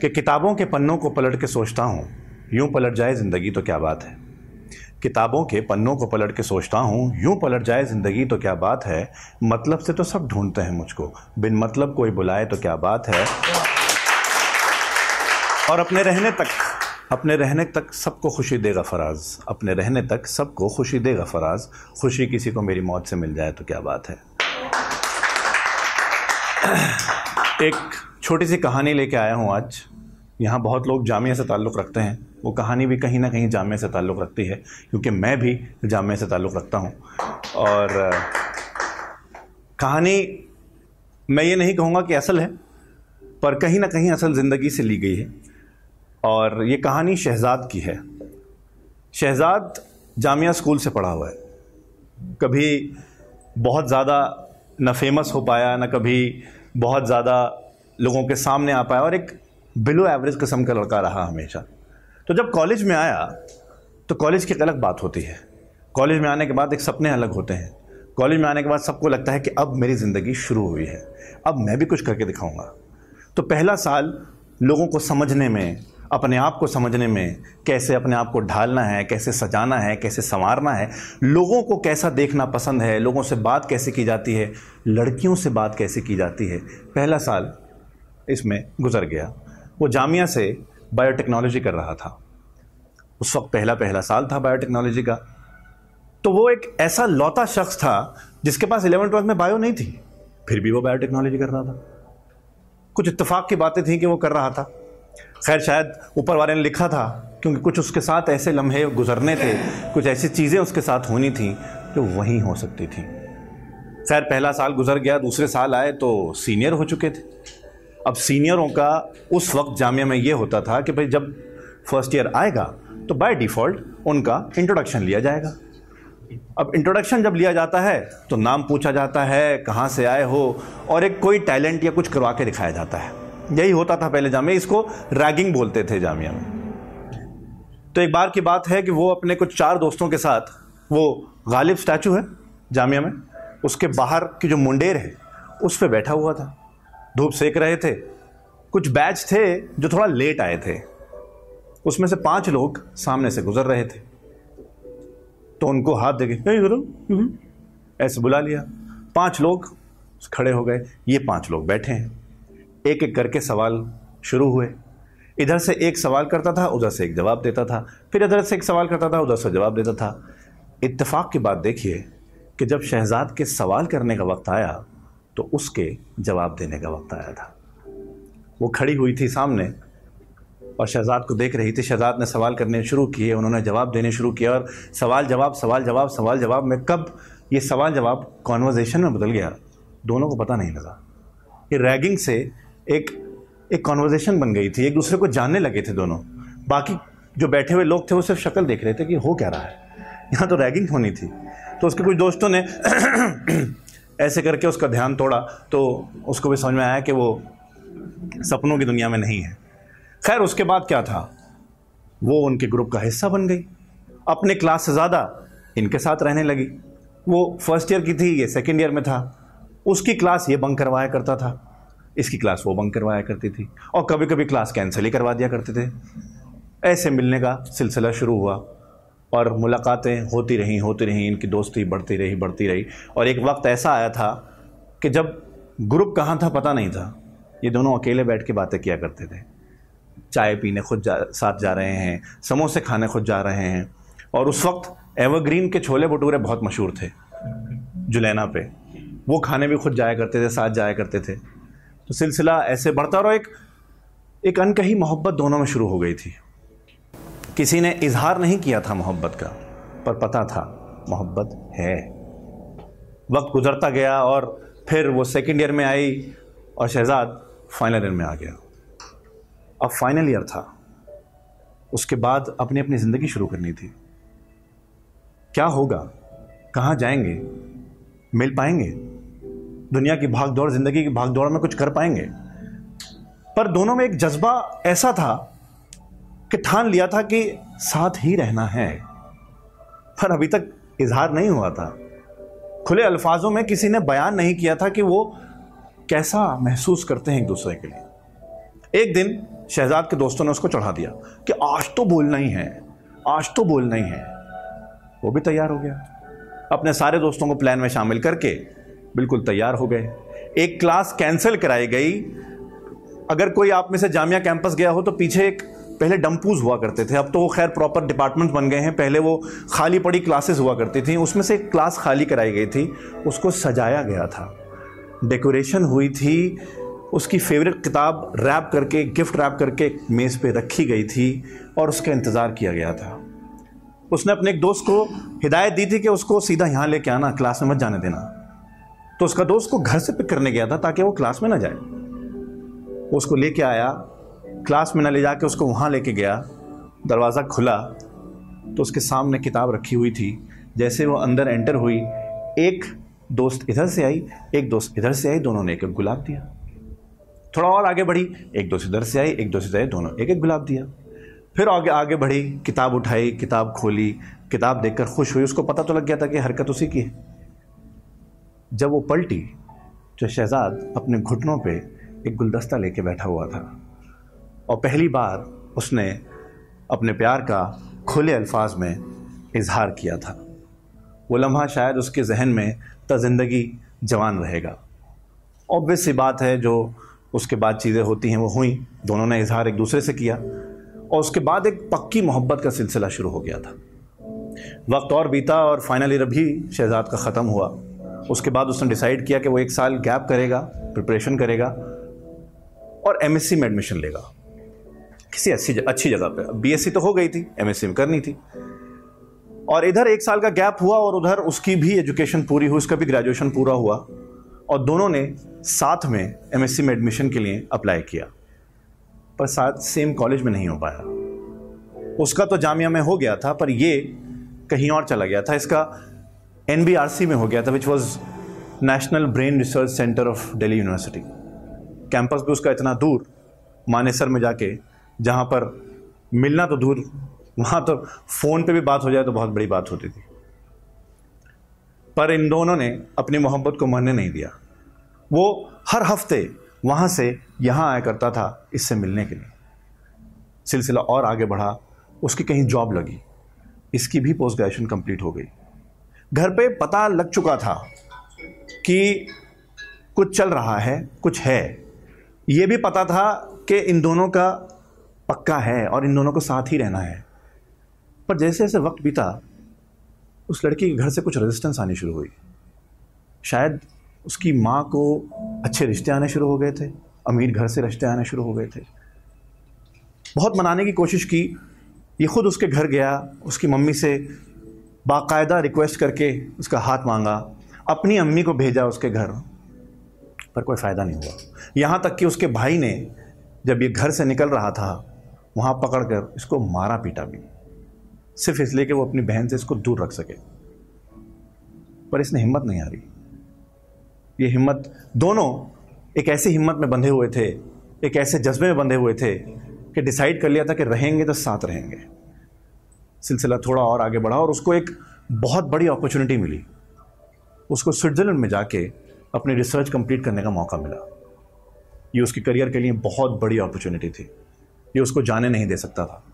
कि किताबों के पन्नों को पलट के सोचता हूँ। यूँ पलट जाए ज़िंदगी तो क्या बात है? किताबों के पन्नों को पलट के सोचता हूँ, यूँ पलट जाए ज़िंदगी तो क्या बात है? मतलब से तो सब ढूंढते हैं मुझको। बिन मतलब कोई बुलाए तो क्या बात है? और अपने रहने तक, अपने रहने तक सबको खुशी देगा फराज। अपने रहने तक सबको खुशी देगा फराज। खुशी किसी को मेरी मौत से मिल जाए तो क्या बात है? एक छोटी सी कहानी लेके आया हूँ आज। यहाँ बहुत लोग जामिया से ताल्लुक़ रखते हैं। वो कहानी भी कहीं ना कहीं जामिया से ताल्लुक़ रखती है, क्योंकि मैं भी जामिया से ताल्लुक़ रखता हूँ। और कहानी मैं ये नहीं कहूँगा कि असल है, पर कहीं ना कहीं असल ज़िंदगी से ली गई है। और ये कहानी शहजाद की है। शहजाद जामिया स्कूल से पढ़ा हुआ है। कभी बहुत ज़्यादा न फ़ेमस हो पाया, न कभी बहुत ज़्यादा लोगों के सामने आ पाया और एक बिलो एवरेज किस्म का लड़का रहा हमेशा। तो जब कॉलेज में आया तो कॉलेज की एक अलग बात होती है। कॉलेज में आने के बाद एक सपने अलग होते हैं। कॉलेज में आने के बाद सबको लगता है कि अब मेरी ज़िंदगी शुरू हुई है। अब मैं भी कुछ करके दिखाऊँगा। तो पहला साल लोगों को समझने में, अपने आप को समझने में कैसे अपने आप को ढालना है, कैसे सजाना है, कैसे संवारना है, लोगों को कैसा देखना पसंद है, लोगों से बात कैसे की जाती है, लड़कियों से बात कैसे की जाती है। पहला साल इसमें गुजर गया। वो जामिया से बायोटेक्नोलॉजी कर रहा था। उस वक्त पहला पहला साल था बायोटेक्नोलॉजी का। तो वो एक ऐसा लौता शख्स था जिसके पास इलेवन ट्वेल्थ में बायो नहीं थी। फिर भी वो बायोटेक्नोलॉजी कर रहा था। कुछ इत्तेफाक की बातें थी कि वो कर रहा था। खैर, शायद ऊपर वाले ने लिखा था, क्योंकि कुछ उसके साथ ऐसे लम्हे गुजरने थे, कुछ ऐसी चीज़ें उसके साथ होनी थी जो वहीं हो सकती थी। खैर, पहला साल गुजर गया, दूसरे साल आए तो सीनियर हो चुके थे। अब सीनियरों का उस वक्त जामिया में ये होता था कि भाई जब फ़र्स्ट ईयर आएगा तो बाय डिफ़ॉल्ट उनका इंट्रोडक्शन लिया जाएगा। अब इंट्रोडक्शन जब लिया जाता है तो नाम पूछा जाता है, कहाँ से आए हो, और एक कोई टैलेंट या कुछ करवा के दिखाया जाता है। यही होता था पहले जामिया, इसको रैगिंग बोलते थे जामिया में। तो एक बार की बात है कि वो अपने कुछ चार दोस्तों के साथ, वो गालिब स्टैचू है जामिया में, उसके बाहर की जो मुंडेर है, उस पर बैठा हुआ था। धूप सेक रहे थे। कुछ बैच थे जो थोड़ा लेट आए थे। उसमें से पाँच लोग सामने से गुजर रहे थे। तो उनको हाथ देके इधर ऐसे बुला लिया। पाँच लोग खड़े हो गए। ये पाँच लोग बैठे हैं। एक एक करके सवाल शुरू हुए। इधर से एक सवाल करता था उधर से एक जवाब देता था। फिर इधर से एक सवाल करता था उधर से जवाब देता था। इत्तेफाक की बात देखिए कि जब शहजाद के सवाल करने का वक्त आया तो उसके जवाब देने का वक्त आया था। वो खड़ी हुई थी सामने और शहजाद को देख रही थी। शहजाद ने सवाल करने शुरू किए, उन्होंने जवाब देने शुरू किया और सवाल, जवाब सवाल जवाब सवाल, जवाब में कब ये सवाल, जवाब कॉन्वर्जेशन में बदल गया? दोनों को पता नहीं लगा। ये रैगिंग से एक एक कॉन्वर्जेशन बन गई थी, एक दूसरे को जानने लगे थे दोनों। बाकी जो बैठे हुए लोग थे, वो सिर्फ़ शक्ल देख रहे थे कि हो क्या रहा है। यहाँ तो रैगिंग होनी थी। तो उसके कुछ दोस्तों ने ऐसे करके उसका ध्यान तोड़ा तो उसको भी समझ में आया कि वो सपनों की दुनिया में नहीं है। खैर, उसके बाद क्या था? वो उनके ग्रुप का हिस्सा बन गई। अपने क्लास से ज़्यादा इनके साथ रहने लगी। वो फ़र्स्ट ईयर की थी, ये सेकेंड ईयर में था। उसकी क्लास ये बंक करवाया करता था। इसकी क्लास वो बंक करवाया करती थी। और कभी कभी क्लास कैंसिल ही करवा दिया करते थे। ऐसे मिलने का सिलसिला शुरू हुआ। और मुलाकातें होती रहीं होती रहीं, इनकी दोस्ती बढ़ती रही बढ़ती रही। और एक वक्त ऐसा आया था कि जब ग्रुप कहाँ था पता नहीं था। ये दोनों अकेले बैठ के बातें किया करते थे। चाय पीने खुद जा, साथ जा रहे हैं, समोसे खाने खुद जा रहे हैं। और उस वक्त एवरग्रीन के छोले भटूरे बहुत मशहूर थे, जुलैना पे। वो खाने भी खुद जाया करते थे, साथ जाया करते थे। तो सिलसिला ऐसे बढ़ता और एक एक अनकही मोहब्बत दोनों में शुरू हो गई थी। किसी ने इजहार नहीं किया था मोहब्बत का, पर पता था मोहब्बत है। वक्त गुजरता गया और फिर वो सेकेंड ईयर में आई और शहजाद फाइनल ईयर में आ गया। अब फाइनल ईयर था। उसके बाद अपनी अपनी ज़िंदगी शुरू करनी थी। क्या होगा? कहाँ जाएँगे? मिल पाएँगे? दुनिया की भाग दौड़ ज़िंदगी की भाग दौड़ में कुछ कर पाएँगे? पर दोनों में एक जज्बा ऐसा था कि ठान लिया था कि साथ ही रहना है। पर अभी तक इजहार नहीं हुआ था। खुले अल्फाजों में किसी ने बयान नहीं किया था कि वो कैसा महसूस करते हैं एक दूसरे के लिए। एक दिन शहजाद के दोस्तों ने उसको चढ़ा दिया कि आज तो बोलना ही है, आज तो बोलना ही है। वो भी तैयार हो गया। अपने सारे दोस्तों को प्लान में शामिल करके बिल्कुल तैयार हो गए। एक क्लास कैंसिल कराई गई। अगर कोई आप में से जामिया कैंपस गया हो तो पीछे एक पहले डंपूज हुआ करते थे। अब तो वो खैर प्रॉपर डिपार्टमेंट बन गए हैं। पहले वो खाली पड़ी क्लासेस हुआ करती थी। उसमें से एक क्लास खाली कराई गई थी। उसको सजाया गया था। डेकोरेशन हुई थी। उसकी फेवरेट किताब रैप करके गिफ्ट रैप करके मेज़ पे रखी गई थी और उसका इंतज़ार किया गया था। उसने अपने एक दोस्त को हिदायत दी थी कि उसको सीधा यहाँ लेके आना क्लास में मत जाने देना। तो उसका दोस्त को घर से पिक करने गया था ताकि वो क्लास में ना जाए। उसको लेके आया। क्लास में ना ले जाके उसको वहाँ लेके गया, दरवाज़ा खुला तो उसके सामने किताब रखी हुई थी। जैसे वो अंदर एंटर हुई, एक दोस्त इधर से आई, एक दोस्त इधर से आई, दोनों ने एक एक गुलाब दिया। थोड़ा और आगे बढ़ी, एक दोस्त इधर से आई, एक दोस्त इधर आई, दोनों एक एक गुलाब दिया। फिर आगे आगे बढ़ी, किताब उठाई, किताब खोली, किताब देखकर खुश हुई। उसको पता तो लग गया था कि हरकत उसी की है। जब वो पलटी तो शहजाद अपने घुटनों पे एक गुलदस्ता लेके बैठा हुआ था। और पहली बार उसने अपने प्यार का खुले अल्फाज में इजहार किया था। वो लम्हा शायद उसके जहन में त ज़िंदगी जवान रहेगा। ऑब्वियस सी बात है, जो उसके बाद चीज़ें होती हैं, वो हुई। दोनों ने इजहार एक दूसरे से किया। और उसके बाद एक पक्की मोहब्बत का सिलसिला शुरू हो गया था। वक्त और बीता और फाइनल भी शहजाद का ख़त्म हुआ। उसके बाद उसने डिसाइड किया कि वो एक साल गैप करेगा प्रिपरेशन करेगा और एमएससी में एडमिशन लेगा। किसी अच्छी अच्छी जगह पे। बीएससी तो हो गई थी एमएससी में करनी थी। और इधर एक साल का गैप हुआ और उधर उसकी भी एजुकेशन पूरी हुई, उसका भी ग्रेजुएशन पूरा हुआ और दोनों ने साथ में एमएससी में एडमिशन के लिए अप्लाई किया। पर साथ सेम कॉलेज में नहीं हो पाया। उसका तो जामिया में हो गया था, पर ये कहीं और चला गया था। इसका एनबीआरसी में हो गया था which was national brain research centre of Delhi university campus भी उसका इतना दूर, मानेसर में जाके जहाँ पर मिलना तो दूर, वहाँ तो फ़ोन पे भी बात हो जाए तो बहुत बड़ी बात होती थी। पर इन दोनों ने अपनी मोहब्बत को मरने नहीं दिया। वो हर हफ़्ते वहाँ से यहाँ आया करता था इससे मिलने के लिए। सिलसिला और आगे बढ़ा, उसकी कहीं जॉब लगी। इसकी भी पोस्ट ग्रेजुएशन कंप्लीट हो गई। घर पे पता लग चुका था कि कुछ चल रहा है, कुछ है। ये भी पता था कि इन दोनों का पक्का है और इन दोनों को साथ ही रहना है। पर जैसे जैसे वक्त बीता, उस लड़की के घर से कुछ रेजिस्टेंस आनी शुरू हुई। शायद उसकी माँ को अच्छे रिश्ते आने शुरू हो गए थे, अमीर घर से रिश्ते आने शुरू हो गए थे। बहुत मनाने की कोशिश की। ये खुद उसके घर गया, उसकी मम्मी से बाकायदा रिक्वेस्ट करके उसका हाथ मांगा, अपनी अम्मी को भेजा उसके घर। पर कोई फ़ायदा नहीं हुआ। यहाँ तक कि उसके भाई ने जब ये घर से निकल रहा था वहाँ पकड़ कर इसको मारा पीटा भी। सिर्फ़ इसलिए कि वो अपनी बहन से इसको दूर रख सके। पर इसने हिम्मत नहीं हारी। ये हिम्मत दोनों एक ऐसी हिम्मत में बंधे हुए थे, एक ऐसे जज्बे में बंधे हुए थे कि डिसाइड कर लिया था कि रहेंगे तो साथ रहेंगे। सिलसिला थोड़ा और आगे बढ़ा और उसको एक बहुत बड़ी अपॉर्चुनिटी मिली। उसको स्विट्ज़रलैंड में जाके अपनी रिसर्च कंप्लीट करने का मौका मिला। ये उसके करियर के लिए बहुत बड़ी अपॉर्चुनिटी थी। ये उसको जाने नहीं दे सकता था।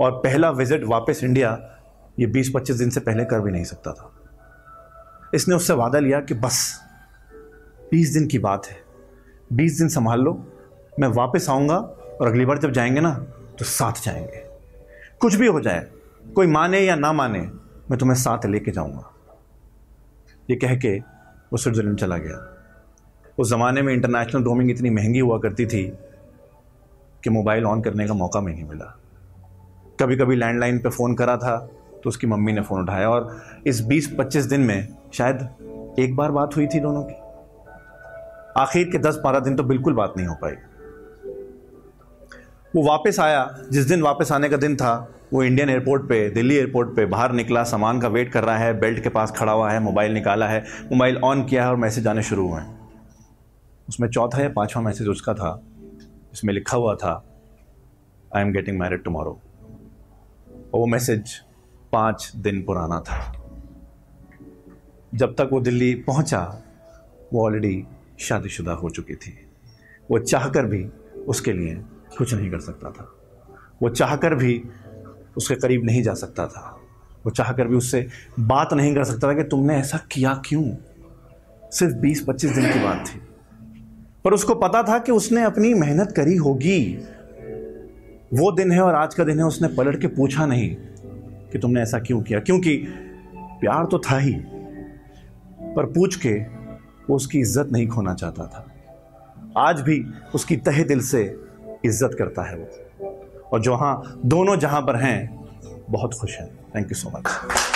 और पहला विज़िट वापस इंडिया ये 20-25 दिन से पहले कर भी नहीं सकता था। इसने उससे वादा लिया कि बस 20 दिन की बात है। 20 दिन संभाल लो, मैं वापस आऊँगा और अगली बार जब जाएँगे ना तो साथ जाएँगे। कुछ भी हो जाए, कोई माने या ना माने, मैं तुम्हें साथ लेके जाऊँगा। ये कह के वो स्विट्ज़रलैंड चला गया। उस ज़माने में इंटरनेशनल रोमिंग इतनी महँगी हुआ करती थी कि मोबाइल ऑन करने का मौका में नहीं मिला। कभी कभी लैंडलाइन पे फ़ोन करा था तो उसकी मम्मी ने फ़ोन उठाया और इस 20-25 दिन में शायद एक बार बात हुई थी दोनों की। आखिर के 10-12 दिन तो बिल्कुल बात नहीं हो पाई। वो वापस आया, जिस दिन वापस आने का दिन था, वो इंडियन एयरपोर्ट पे, दिल्ली एयरपोर्ट पे बाहर निकला, सामान का वेट कर रहा है, बेल्ट के पास खड़ा हुआ है, मोबाइल निकाला है, मोबाइल ऑन किया है और मैसेज आने शुरू हुए उसमें चौथा या पांचवा मैसेज उसका था इसमें लिखा हुआ था I am getting married tomorrow वो मैसेज पाँच दिन पुराना था। जब तक वो दिल्ली पहुँचा, वो ऑलरेडी शादीशुदा हो चुकी थी। वो चाहकर भी उसके लिए कुछ नहीं कर सकता था। वो चाहकर भी उसके करीब नहीं जा सकता था। वो चाहकर भी उससे बात नहीं कर सकता था कि तुमने ऐसा किया क्यों? सिर्फ़ 20-25 दिन की बात थी। पर उसको पता था कि उसने अपनी मेहनत करी होगी। वो दिन है और आज का दिन है, उसने पलट के पूछा नहीं कि तुमने ऐसा क्यों किया? क्योंकि प्यार तो था ही, पर पूछ के वो उसकी इज़्ज़त नहीं खोना चाहता था। आज भी उसकी तहे दिल से इज़्ज़त करता है वो। और जो हाँ दोनों जहाँ पर हैं, बहुत खुश हैं। Thank you so much